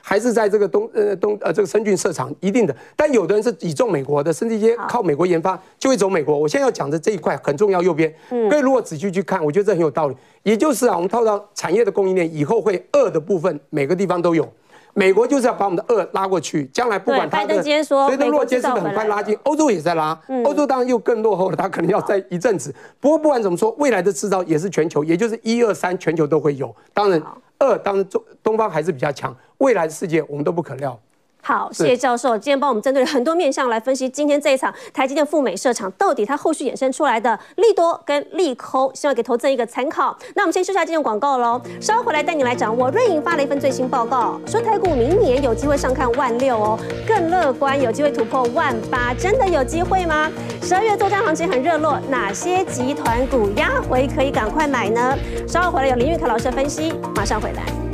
还是在这个东呃东呃这个深圳设厂，一定的。但有的人是倚重美国的，甚至一些靠美国研发就会走美国。我现在要讲的这一块很重要，右边。各位如果仔细去看，我觉得这很有道理。也就是啊，我们套到产业的供应链以后会二的部分，每个地方都有。美国就是要把我们的二拉过去，将来不管它的，所以的落阶是很快拉近。欧洲也在拉，欧洲当然又更落后了，它可能要在一阵子。不过不管怎么说，未来的制造也是全球，也就是一二三全球都会有。当然二，当然中东方还是比较强，未来的世界我们都不可料。好，谢谢教授，今天帮我们针对很多面向来分析今天这一场台积电赴美设厂，到底它后续衍生出来的利多跟利空，希望给投资人一个参考。那我们先说下这段广告喽，稍后回来带你来掌握瑞银发了一份最新报告，说台股明年有机会上看万六哦，更乐观有机会突破万八，真的有机会吗？十二月作战行情很热络，哪些集团股压回可以赶快买呢？稍后回来有林玉凯老师的分析，马上回来。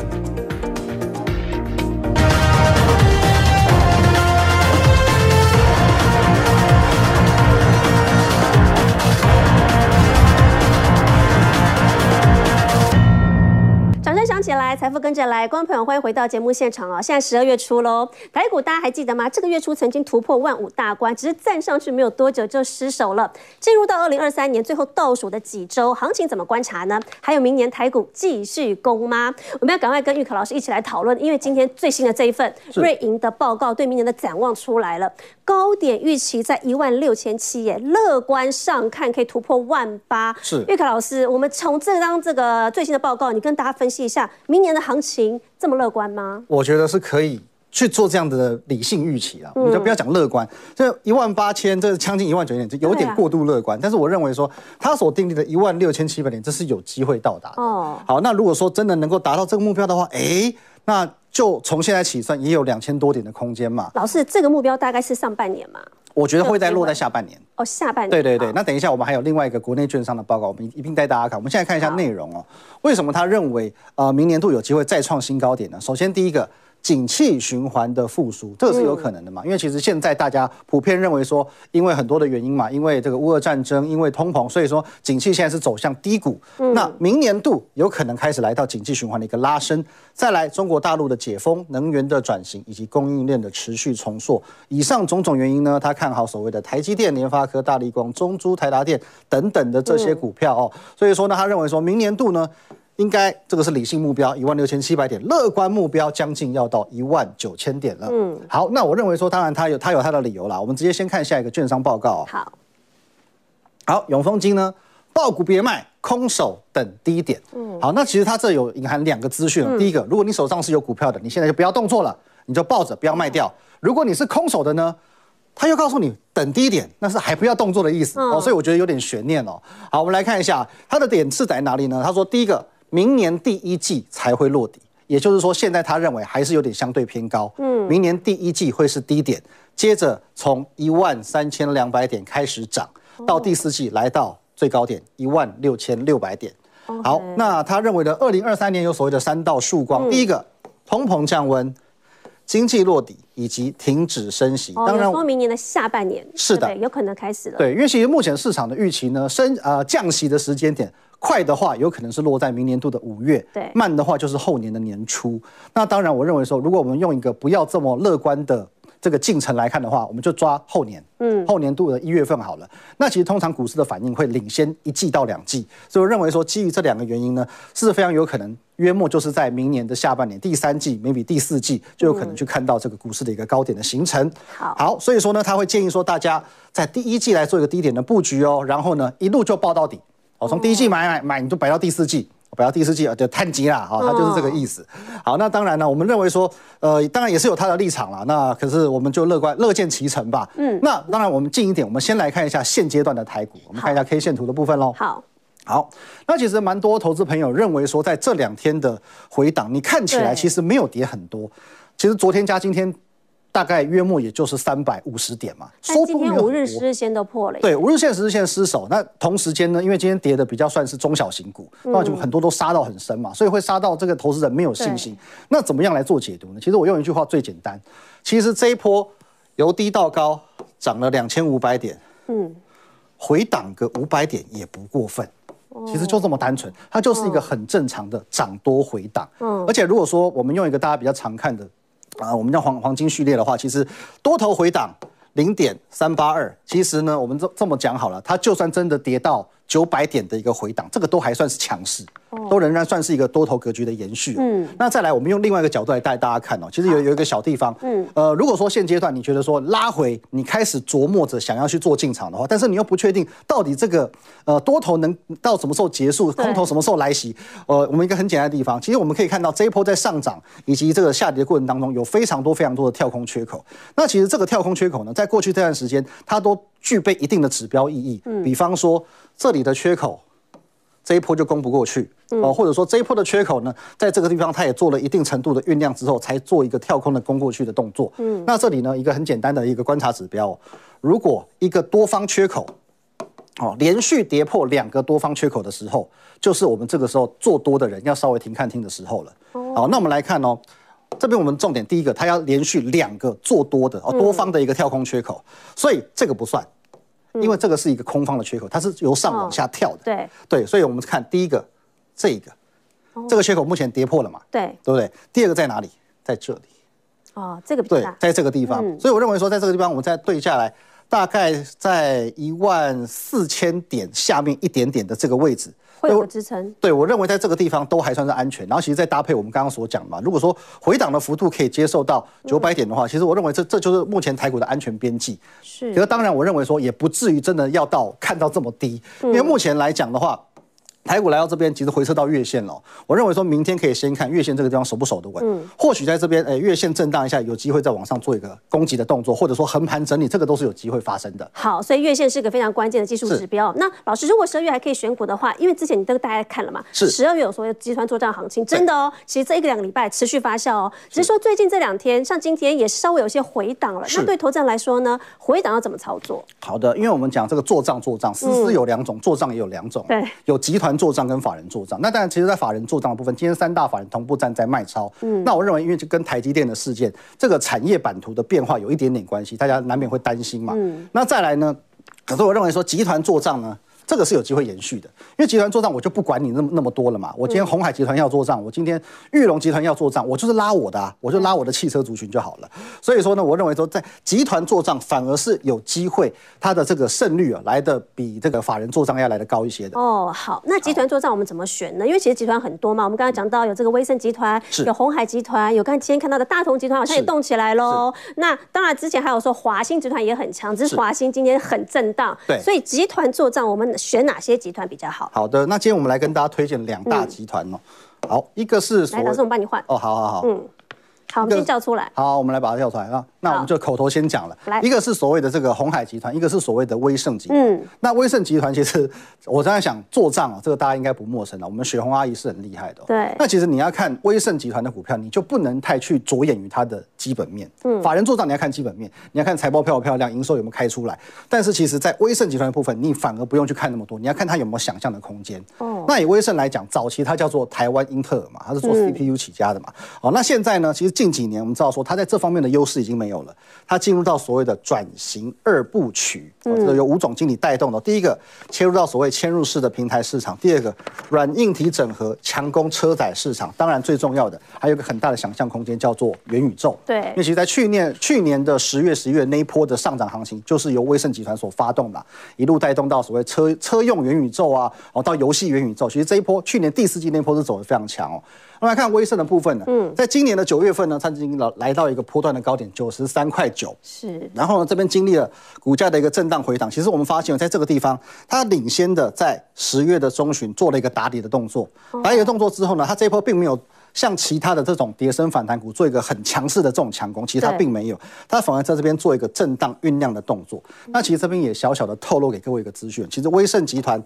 起来，财富跟着来，观众朋友欢迎回到节目现场哦。现在十二月初喽，台股大家还记得吗？这个月初曾经突破万五大关，只是站上去没有多久就失守了。进入到二零二三年最后倒数的几周，行情怎么观察呢？还有明年台股继续攻吗？我们要赶快跟玉可老师一起来讨论，因为今天最新的这一份瑞银的报告对明年的展望出来了，高点预期在一万六千七耶，乐观上看可以突破万八。是玉可老师，我们从这张这个最新的报告，你跟大家分析一下。明年的行情这么乐观吗？我觉得是可以去做这样的理性预期啊。我们就不要讲乐观，这一万八千，这将近一万九千点，就有点过度乐观。但是我认为说，他所定立的一万六千七百点，这是有机会到达的。哦，好，那如果说真的能够达到这个目标的话，哎，那就从现在起算，也有两千多点的空间嘛。老师，这个目标大概是上半年嘛？我觉得会在落在下半年哦，下半年。对对对，那等一下我们还有另外一个国内券商的报告，我们一并带大家看。我们现在看一下内容哦，为什么他认为呃明年度有机会再创新高点呢？首先第一个。景气循环的复苏，这个是有可能的嘛？因为其实现在大家普遍认为说，因为很多的原因嘛，因为这个乌俄战争，因为通膨，所以说景气现在是走向低谷。那明年度有可能开始来到景气循环的一个拉升。再来，中国大陆的解封、能源的转型以及供应链的持续重塑，以上种种原因呢，他看好所谓的台积电、联发科、大力光、中珠、台达电等等的这些股票哦。所以说呢，他认为说明年度呢。应该这个是理性目标，一万六千七百点；乐观目标将近要到一万九千点了。嗯，好，那我认为说，当然他有他有他的理由啦。我们直接先看下一个券商报告。好，好，永丰金呢，抱股别卖，空手等低点。嗯，好，那其实它这有隐含两个资讯。嗯、第一个，如果你手上是有股票的，你现在就不要动作了，你就抱着不要卖掉。如果你是空手的呢，他又告诉你等低点，那是还不要动作的意思、嗯、哦。所以我觉得有点悬念哦。好，我们来看一下它的点是在哪里呢？他说第一个。明年第一季才会落底，也就是说，现在他认为还是有点相对偏高。嗯，明年第一季会是低点，接着从一万三千两百点开始涨，到第四季来到最高点一万六千六百点。好，那他认为的二零二三年有所谓的三道曙光，第一个，通膨降温，经济落底，以及停止升息。当然，说明年的下半年是的，有可能开始了。对，因为其实目前市场的预期呢，升呃降息的时间点。快的话，有可能是落在明年度的五月；对，慢的话就是后年的年初。那当然，我认为说，如果我们用一个不要这么乐观的这个进程来看的话，我们就抓后年，嗯，后年度的一月份好了。那其实通常股市的反应会领先一季到两季，所以我认为说，基于这两个原因呢，是非常有可能，约莫就是在明年的下半年第三季，maybe 第四季就有可能去看到这个股市的一个高点的形成。好，好，所以说呢，他会建议说，大家在第一季来做一个低点的布局哦，然后呢，一路就报到底。哦，从第一季买买买，你就摆到第四季，摆到第四季啊，就碳基啦，好，他就是这个意思。好，那当然呢，我们认为说，呃，当然也是有他的立场啦。那可是我们就乐观，乐见其成吧。嗯，那当然我们近一点，我们先来看一下现阶段的台股，我们看一下 K 线图的部分喽。好，好，那其实蛮多投资朋友认为说，在这两天的回档，你看起来其实没有跌很多，其实昨天加今天。大概约莫也就是三百五十点嘛，但今天五日十日线都破了。对，五日线十日线失守，那同时间呢，因为今天跌的比较算是中小型股，那就很多都杀到很深嘛，所以会杀到这个投资人没有信心。那怎么样来做解读呢？其实我用一句话最简单，其实这一波由低到高涨了两千五百点，嗯，回档个五百点也不过分，其实就这么单纯，它就是一个很正常的涨多回档。嗯，而且如果说我们用一个大家比较常看的。啊，我们叫黄黄金序列的话，其实多头回档零点三八二，其实呢，我们这这么讲好了，它就算真的跌到。九百点的一个回档，这个都还算是强势，都仍然算是一个多头格局的延续。嗯，那再来，我们用另外一个角度来带大家看哦。其实有有一个小地方，嗯，呃，如果说现阶段你觉得说拉回，你开始琢磨着想要去做进场的话，但是你又不确定到底这个呃多头能到什么时候结束，空头什么时候来袭？呃，我们一个很简单的地方，其实我们可以看到这一波在上涨以及这个下跌的过程当中，有非常多非常多的跳空缺口。那其实这个跳空缺口呢，在过去这段时间，它都具备一定的指标意义。嗯，比方说。这里的缺口，这一波就攻不过去哦，或者说这一波的缺口呢，在这个地方它也做了一定程度的酝酿之后，才做一个跳空的攻过去的动作。嗯，那这里呢，一个很简单的一个观察指标，如果一个多方缺口，哦，连续跌破两个多方缺口的时候，就是我们这个时候做多的人要稍微停看听的时候了。哦好，那我们来看哦，这边我们重点第一个，它要连续两个做多的哦，多方的一个跳空缺口，所以这个不算。因为这个是一个空方的缺口，它是由上往下跳的。哦、对对，所以我们看第一个，这个，哦、这个缺口目前跌破了嘛？对，对不对？第二个在哪里？在这里。哦，这个比对，在这个地方。嗯、所以我认为说，在这个地方，我们再对下来，大概在一万四千点下面一点点的这个位置。会有支撑，对，我认为在这个地方都还算是安全。然后其实再搭配我们刚刚所讲的嘛，如果说回档的幅度可以接受到九百点的话，其实我认为这这就是目前台股的安全边际。是，可是当然我认为说也不至于真的要到看到这么低，因为目前来讲的话。台股来到这边，其实回撤到月线了。我认为说明天可以先看月线这个地方守不守得稳。嗯，或许在这边，哎，月线震荡一下，有机会再往上做一个攻击的动作，或者说横盘整理，这个都是有机会发生的。好，所以月线是个非常关键的技术指标。那老师，如果十二月还可以选股的话，因为之前你都大家看了嘛，是十二月有所谓集团作战行情，真的哦。其实这一个两个礼拜持续发酵哦，只是说最近这两天，像今天也稍微有些回档了。是那对投资人来说呢，回档要怎么操作？好的，因为我们讲这个做账做账，丝丝有两种，做账也有两种。对，有集团。做账跟法人做账。那当然，其实，在法人做账的部分，今天三大法人同步站在卖超。嗯，那我认为，因为就跟台积电的事件，这个产业版图的变化有一点点关系，大家难免会担心嘛。嗯，那再来呢？可是我认为说，集团做账呢？这个是有机会延续的，因为集团做账，我就不管你那么那么多了嘛。我今天鸿海集团要做账，我今天玉龙集团要做账，我就是拉我的啊，我就拉我的汽车族群就好了。所以说呢，我认为说在集团做账反而是有机会，它的这个胜率啊来的比这个法人做账要来的高一些的。哦，好，那集团做账我们怎么选呢？因为其实集团很多嘛，我们刚才讲到有这个威盛集团，有鸿海集团，有刚才今天看到的大同集团好像也动起来喽。那当然之前还有说华兴集团也很强，只是华兴今天很震荡。对，所以集团做账我们选哪些集团？比较好。好的，那今天我们来跟大家推荐两大集团哦。嗯、好，一个是来，老师，我们帮你换。哦，好好好。嗯。好，我们先叫出来。好，我们来把它叫出来啊。那我们就口头先讲了。来，一个是所谓的这个鸿海集团，一个是所谓的威盛集团。嗯，那威盛集团其实我刚才想做账啊，这个大家应该不陌生了。我们雪红阿姨是很厉害的。对。那其实你要看威盛集团的股票，你就不能太去着眼于它的基本面。嗯。法人做账你要看基本面，你要看财报漂不漂亮，营收有没有开出来。但是其实，在威盛集团的部分，你反而不用去看那么多，你要看它有没有想象的空间。哦。那以威盛来讲，早期它叫做台湾英特尔嘛，它是做 CPU 起家的嘛。哦。那现在呢，其实近几年我们知道。说它在这方面的优势已经没有了，他进入到所谓的转型二部曲，这个有吴总经理带动的。第一个切入到所谓嵌入式的平台市场，第二个软硬体整合强攻车载市场。当然最重要的还有一个很大的想象空间，叫做元宇宙。对，因为其实在去年去年的十月、十一月那一波的上涨行情，就是由威盛集团所发动的，一路带动到所谓车车用元宇宙啊，然后到游戏元宇宙。其实这一波去年第四季那一波是走得非常强哦。我们来看威盛的部分呢，嗯，在今年的九月份呢，它已经来来到一个波段的高点九十三块九，是。然后呢，这边经历了股价的一个震荡回档。其实我们发现，在这个地方，它领先的在十月的中旬做了一个打底的动作。打底的动作之后呢，它这一波并没有像其他的这种跌升反弹股做一个很强势的这种强攻，其实它并没有，它反而在这边做一个震荡酝酿的动作。那其实这边也小小的透露给各位一个资讯，其实威盛集团。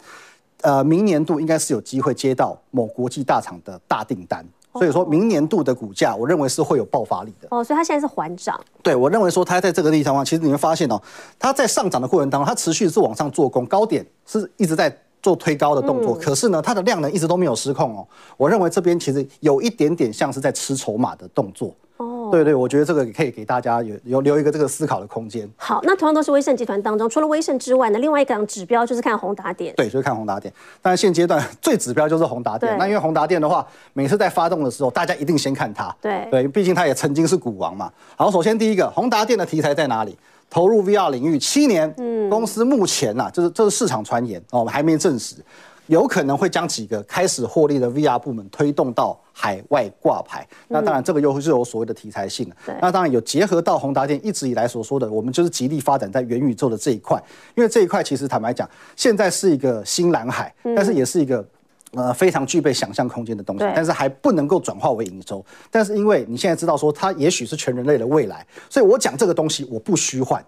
呃，明年度应该是有机会接到某国际大厂的大订单，所以说明年度的股价，我认为是会有爆发力的。哦，所以它现在是缓涨。对，我认为说它在这个地方，其实你会发现哦，它在上涨的过程当中，它持续是往上做攻，高点是一直在做推高的动作，可是呢，它的量能一直都没有失控哦。我认为这边其实有一点点像是在吃筹码的动作。对对，我觉得这个可以给大家有有留一个这个思考的空间。好，那同样都是威盛集团当中，除了威盛之外呢，另外一个指标就是看宏达电。对，就是看宏达电。但是现阶段 最指标就是宏达电。对那因为宏达电的话，每次在发动的时候，大家一定先看它。对对，毕竟它也曾经是股王嘛。好，首先第一个，宏达电的题材在哪里？投入 VR 领域七年，嗯，公司目前呐、啊，就是这是市场传言哦，还没证实。有可能会将几个开始获利的 VR 部门推动到海外挂牌，那当然这个又是有所谓的题材性的。那当然有结合到宏达电一直以来所说的，我们就是极力发展在元宇宙的这一块，因为这一块其实坦白讲，现在是一个新蓝海，但是也是一个呃非常具备想象空间的东西，但是还不能够转化为营收。但是因为你现在知道说它也许是全人类的未来，所以我讲这个东西我不虚幻。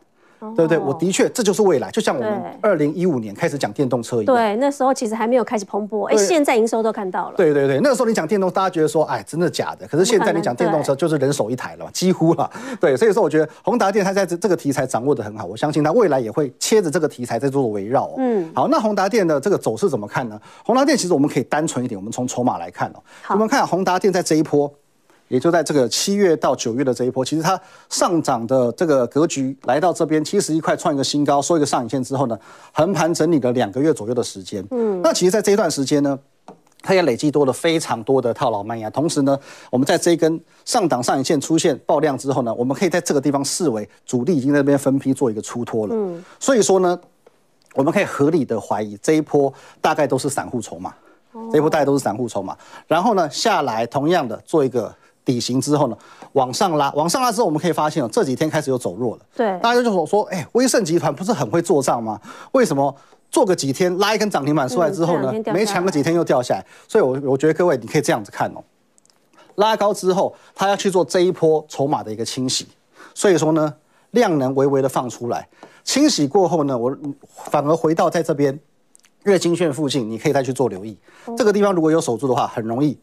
对不对？我的确，这就是未来。就像我们二零一五年开始讲电动车一样。对，那时候其实还没有开始蓬勃。哎，现在营收都看到了。对对对，那个时候你讲电动，大家觉得说，哎，真的假的？可是现在你讲电动车，就是人手一台了，几乎了。对，所以说我觉得宏达电它在这这个题材掌握的很好，我相信它未来也会切着这个题材在做围绕。嗯，好，那宏达电的这个走势怎么看呢？宏达电其实我们可以单纯一点，我们从筹码来看哦。我们看宏达电在这一波。也就在这个七月到九月的这一波，其实它上涨的这个格局来到这边七十一块创一个新高，收一个上影线之后呢，横盘整理了两个月左右的时间。嗯，那其实在这一段时间呢，它也累计多了非常多的套牢卖压。同时呢，我们在这一根上档上影线出现爆量之后呢，我们可以在这个地方视为主力已经在那边分批做一个出脱了。嗯，所以说呢，我们可以合理的怀疑这一波大概都是散户筹码，这一波大概都是散户筹码。然后呢，下来同样的做一个。底型之后呢，往上拉，往上拉之后，我们可以发现哦，这几天开始有走弱了。对，大家就说说，哎、欸，威盛集团不是很会做账吗？为什么做个几天拉一根涨停板出来之后呢，嗯、没强个几天又掉下来？所以，我我觉得各位你可以这样子看哦，拉高之后，他要去做这一波筹码的一个清洗，所以说呢，量能微微的放出来，清洗过后呢，我反而回到在这边月均线附近，你可以再去做留意。这个地方如果有守住的话，很容易。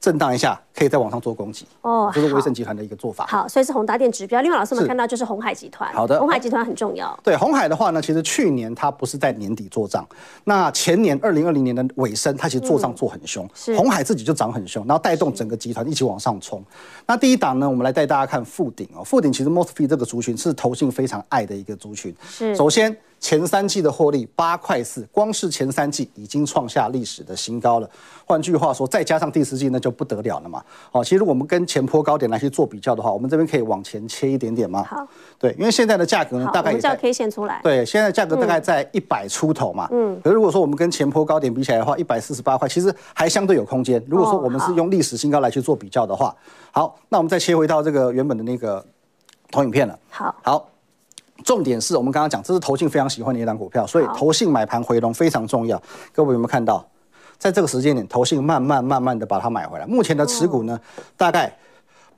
震荡一下，可以在往上做攻击。哦，这是威盛集团的一个做法。好，所以是宏达电指标。另外，老师们看到就是红海集团。好的，红海集团很重要。对，红海的话呢，其实去年它不是在年底做账，那前年二零二零年的尾声，它其实做账做很凶。嗯、是。鸿海自己就涨很凶，然后带动整个集团一起往上冲。那第一档呢，我们来带大家看富鼎哦。富鼎其实 mostly 这个族群是投信非常爱的一个族群。是。首先。前三季的获利八块四，光是前三季已经创下历史的新高了。换句话说，再加上第四季，那就不得了了嘛。好，其实我们跟前坡高点来去做比较的话，我们这边可以往前切一点点吗？好，对，因为现在的价格呢，大概也可以显出来。对，现在价格大概在一百出头嘛。嗯。可是如果说我们跟前坡高点比起来的话，一百四十八块，其实还相对有空间。如果说我们是用历史新高来去做比较的话，好，那我们再切回到这个原本的那个投影片了。好，好。重点是我们刚刚讲，这是投信非常喜欢的一档股票，所以投信买盘回笼非常重要。各位有没有看到，在这个时间点，投信慢慢慢慢的把它买回来，目前的持股呢，大概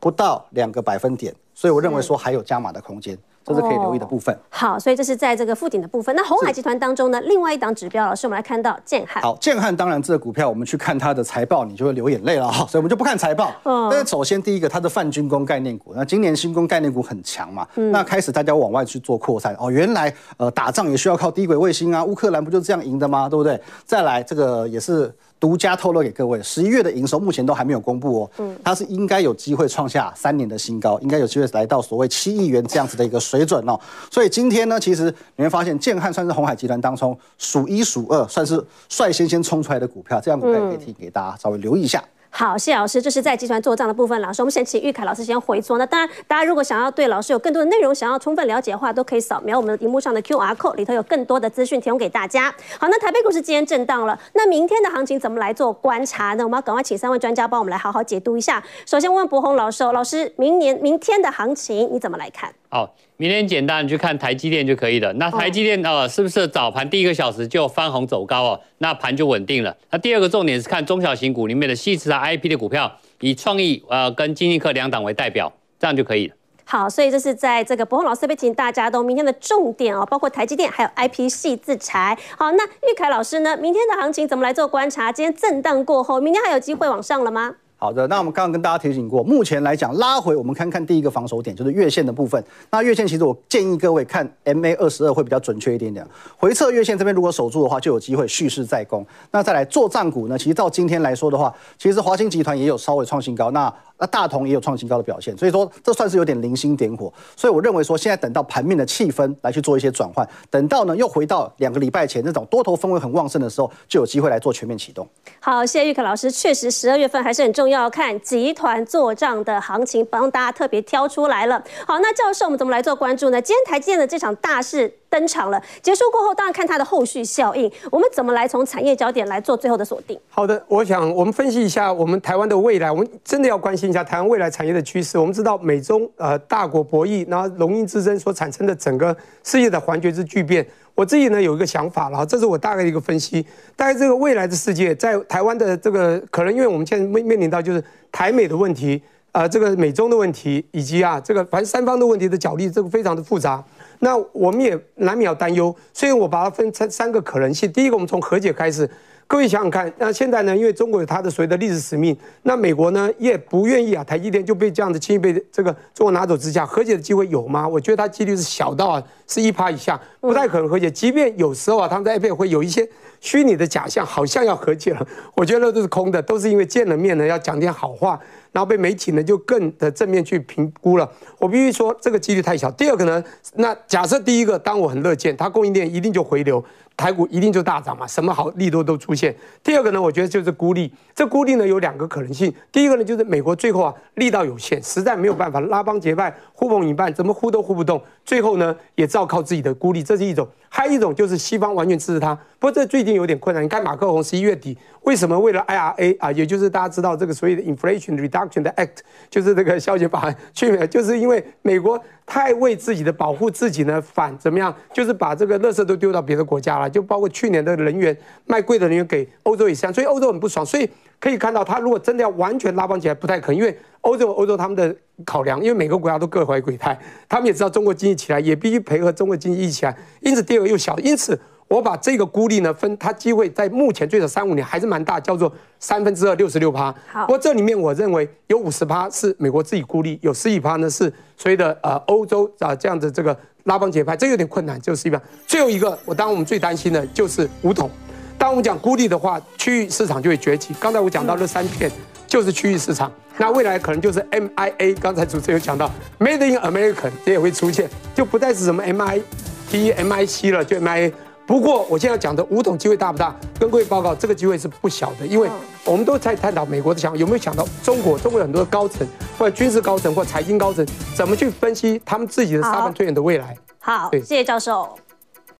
不到两个百分点，所以我认为说还有加码的空间。这是可以留意的部分。哦、好，所以这是在这个附顶的部分。那红海集团当中呢，另外一档指标老师，我们来看到建汉。好，建汉当然这个股票，我们去看它的财报，你就会流眼泪了哈。所以我们就不看财报。嗯。但是首先第一个，它的泛军工概念股，那今年新工概念股很强嘛。嗯。那开始大家往外去做扩散哦，原来呃打仗也需要靠低轨卫星啊，乌克兰不就这样赢的吗？对不对？再来这个也是。独家透露给各位，十一月的营收目前都还没有公布哦。嗯，它是应该有机会创下三年的新高，应该有机会来到所谓七亿元这样子的一个水准哦。所以今天呢，其实你会发现建汉算是鸿海集团当中数一数二，算是率先先冲出来的股票，这样股票可以提给大家稍微留意一下。好，谢老师，这是在集团做账的部分。老师，我们先请玉凯老师先回说。那当然，大家如果想要对老师有更多的内容，想要充分了解的话，都可以扫描我们的荧幕上的 QR code，里头有更多的资讯提供给大家。好，那台北股市今天震荡了，那明天的行情怎么来做观察呢？我们要赶快请三位专家帮我们来好好解读一下。首先问柏宏老师，老师，明年明天的行情你怎么来看？好，明天简单，你去看台积电就可以了。那台积电呃，是不是早盘第一个小时就翻红走高哦？那盘就稳定了。那第二个重点是看中小型股里面的矽智啊 IP 的股票，以创意呃跟金立科两档为代表，这样就可以了。好，所以这是在这个博宏老师这边请大家都明天的重点哦，包括台积电还有 IP 矽智财。好，那玉凯老师呢？明天的行情怎么来做观察？今天震荡过后，明天还有机会往上了吗？好的，那我们刚刚跟大家提醒过，目前来讲拉回，我们看看第一个防守点就是月线的部分。那月线其实我建议各位看 MA 二十二会比较准确一点点。回测月线这边如果守住的话，就有机会蓄势再攻。那再来做战股呢？其实到今天来说的话，其实华兴集团也有稍微创新高。那那大同也有创新高的表现，所以说这算是有点零星点火。所以我认为说，现在等到盘面的气氛来去做一些转换，等到呢又回到两个礼拜前那种多头氛围很旺盛的时候，就有机会来做全面启动。好，谢谢玉凯老师。确实，十二月份还是很重要，看集团做账的行情，帮大家特别挑出来了。好，那教授，我们怎么来做关注呢？今天台积电的这场大事登场了，结束过后，当然看它的后续效应。我们怎么来从产业焦点来做最后的锁定？好的，我想我们分析一下我们台湾的未来，我们真的要关心。一下台湾未来产业的趋势，我们知道美中呃大国博弈，然后龙鹰之争所产生的整个世界的环球之巨变，我自己呢有一个想法，然后这是我大概的一个分析。大概这个未来的世界，在台湾的这个可能，因为我们现在面面临到就是台美的问题，呃，这个美中的问题，以及啊这个反正三方的问题的角力，这个非常的复杂。那我们也难免要担忧，所以我把它分成三个可能性。第一个，我们从和解开始。各位想想看，那现在呢？因为中国有它的所谓的历史使命，那美国呢也不愿意啊，台积电就被这样子轻易被这个中国拿走之下，和解的机会有吗？我觉得它几率是小到啊，是一趴以下，不太可能和解。即便有时候啊，他们在 IPO 会有一些虚拟的假象，好像要和解了，我觉得都是空的，都是因为见了面呢要讲点好话，然后被媒体呢就更的正面去评估了。我必须说这个几率太小。第二个呢，那假设第一个，当我很乐见，它供应链一定就回流。台股一定就大涨嘛，什么好利多都出现。第二个呢，我觉得就是孤立。这孤立呢有两个可能性。第一个呢就是美国最后啊力道有限，实在没有办法拉帮结派，呼朋引伴，怎么呼都呼不动。最后呢也只好靠自己的孤立，这是一种。还有一种就是西方完全支持他。不过这最近有点困难。你看马克宏十一月底为什么为了 IRA 啊，也就是大家知道这个所谓的 Inflation Reduction 的 Act，就是这个消遣法案去，就是因为美国太为自己的保护自己呢反怎么样，就是把这个垃圾都丢到别的国家了。就包括去年的人员卖贵的人员给欧洲也是这样，所以欧洲很不爽。所以可以看到，他如果真的要完全拉帮起来，不太可能，因为欧洲欧洲他们的考量，因为每个国家都各怀鬼胎，他们也知道中国经济起来，也必须配合中国经济一起来。因此，第二个又小，因此我把这个孤立呢分，它机会在目前最少三五年还是蛮大，叫做三分之二六十六趴。好，不过这里面我认为有五十趴是美国自己孤立，有十几趴呢是所谓的呃欧洲啊这样的这个拉帮结派，这有点困难，就是一般。最后一个，我当然我们最担心的就是五统。当我们讲孤立的话，区域市场就会崛起。刚才我讲到这三片就是区域市场，那未来可能就是 MIA。刚才主持人有讲到 Made in America 这也会出现，就不再是什么 MIT、MIC 了，就 MIA。不过我现在讲的五种机会大不大？跟各位报告，这个机会是不小的，因为我们都在探讨美国的想法，有没有想到中国？中国有很多高层或者军事高层或财经高层怎么去分析他们自己的沙盘推演的未来？好，谢谢教授。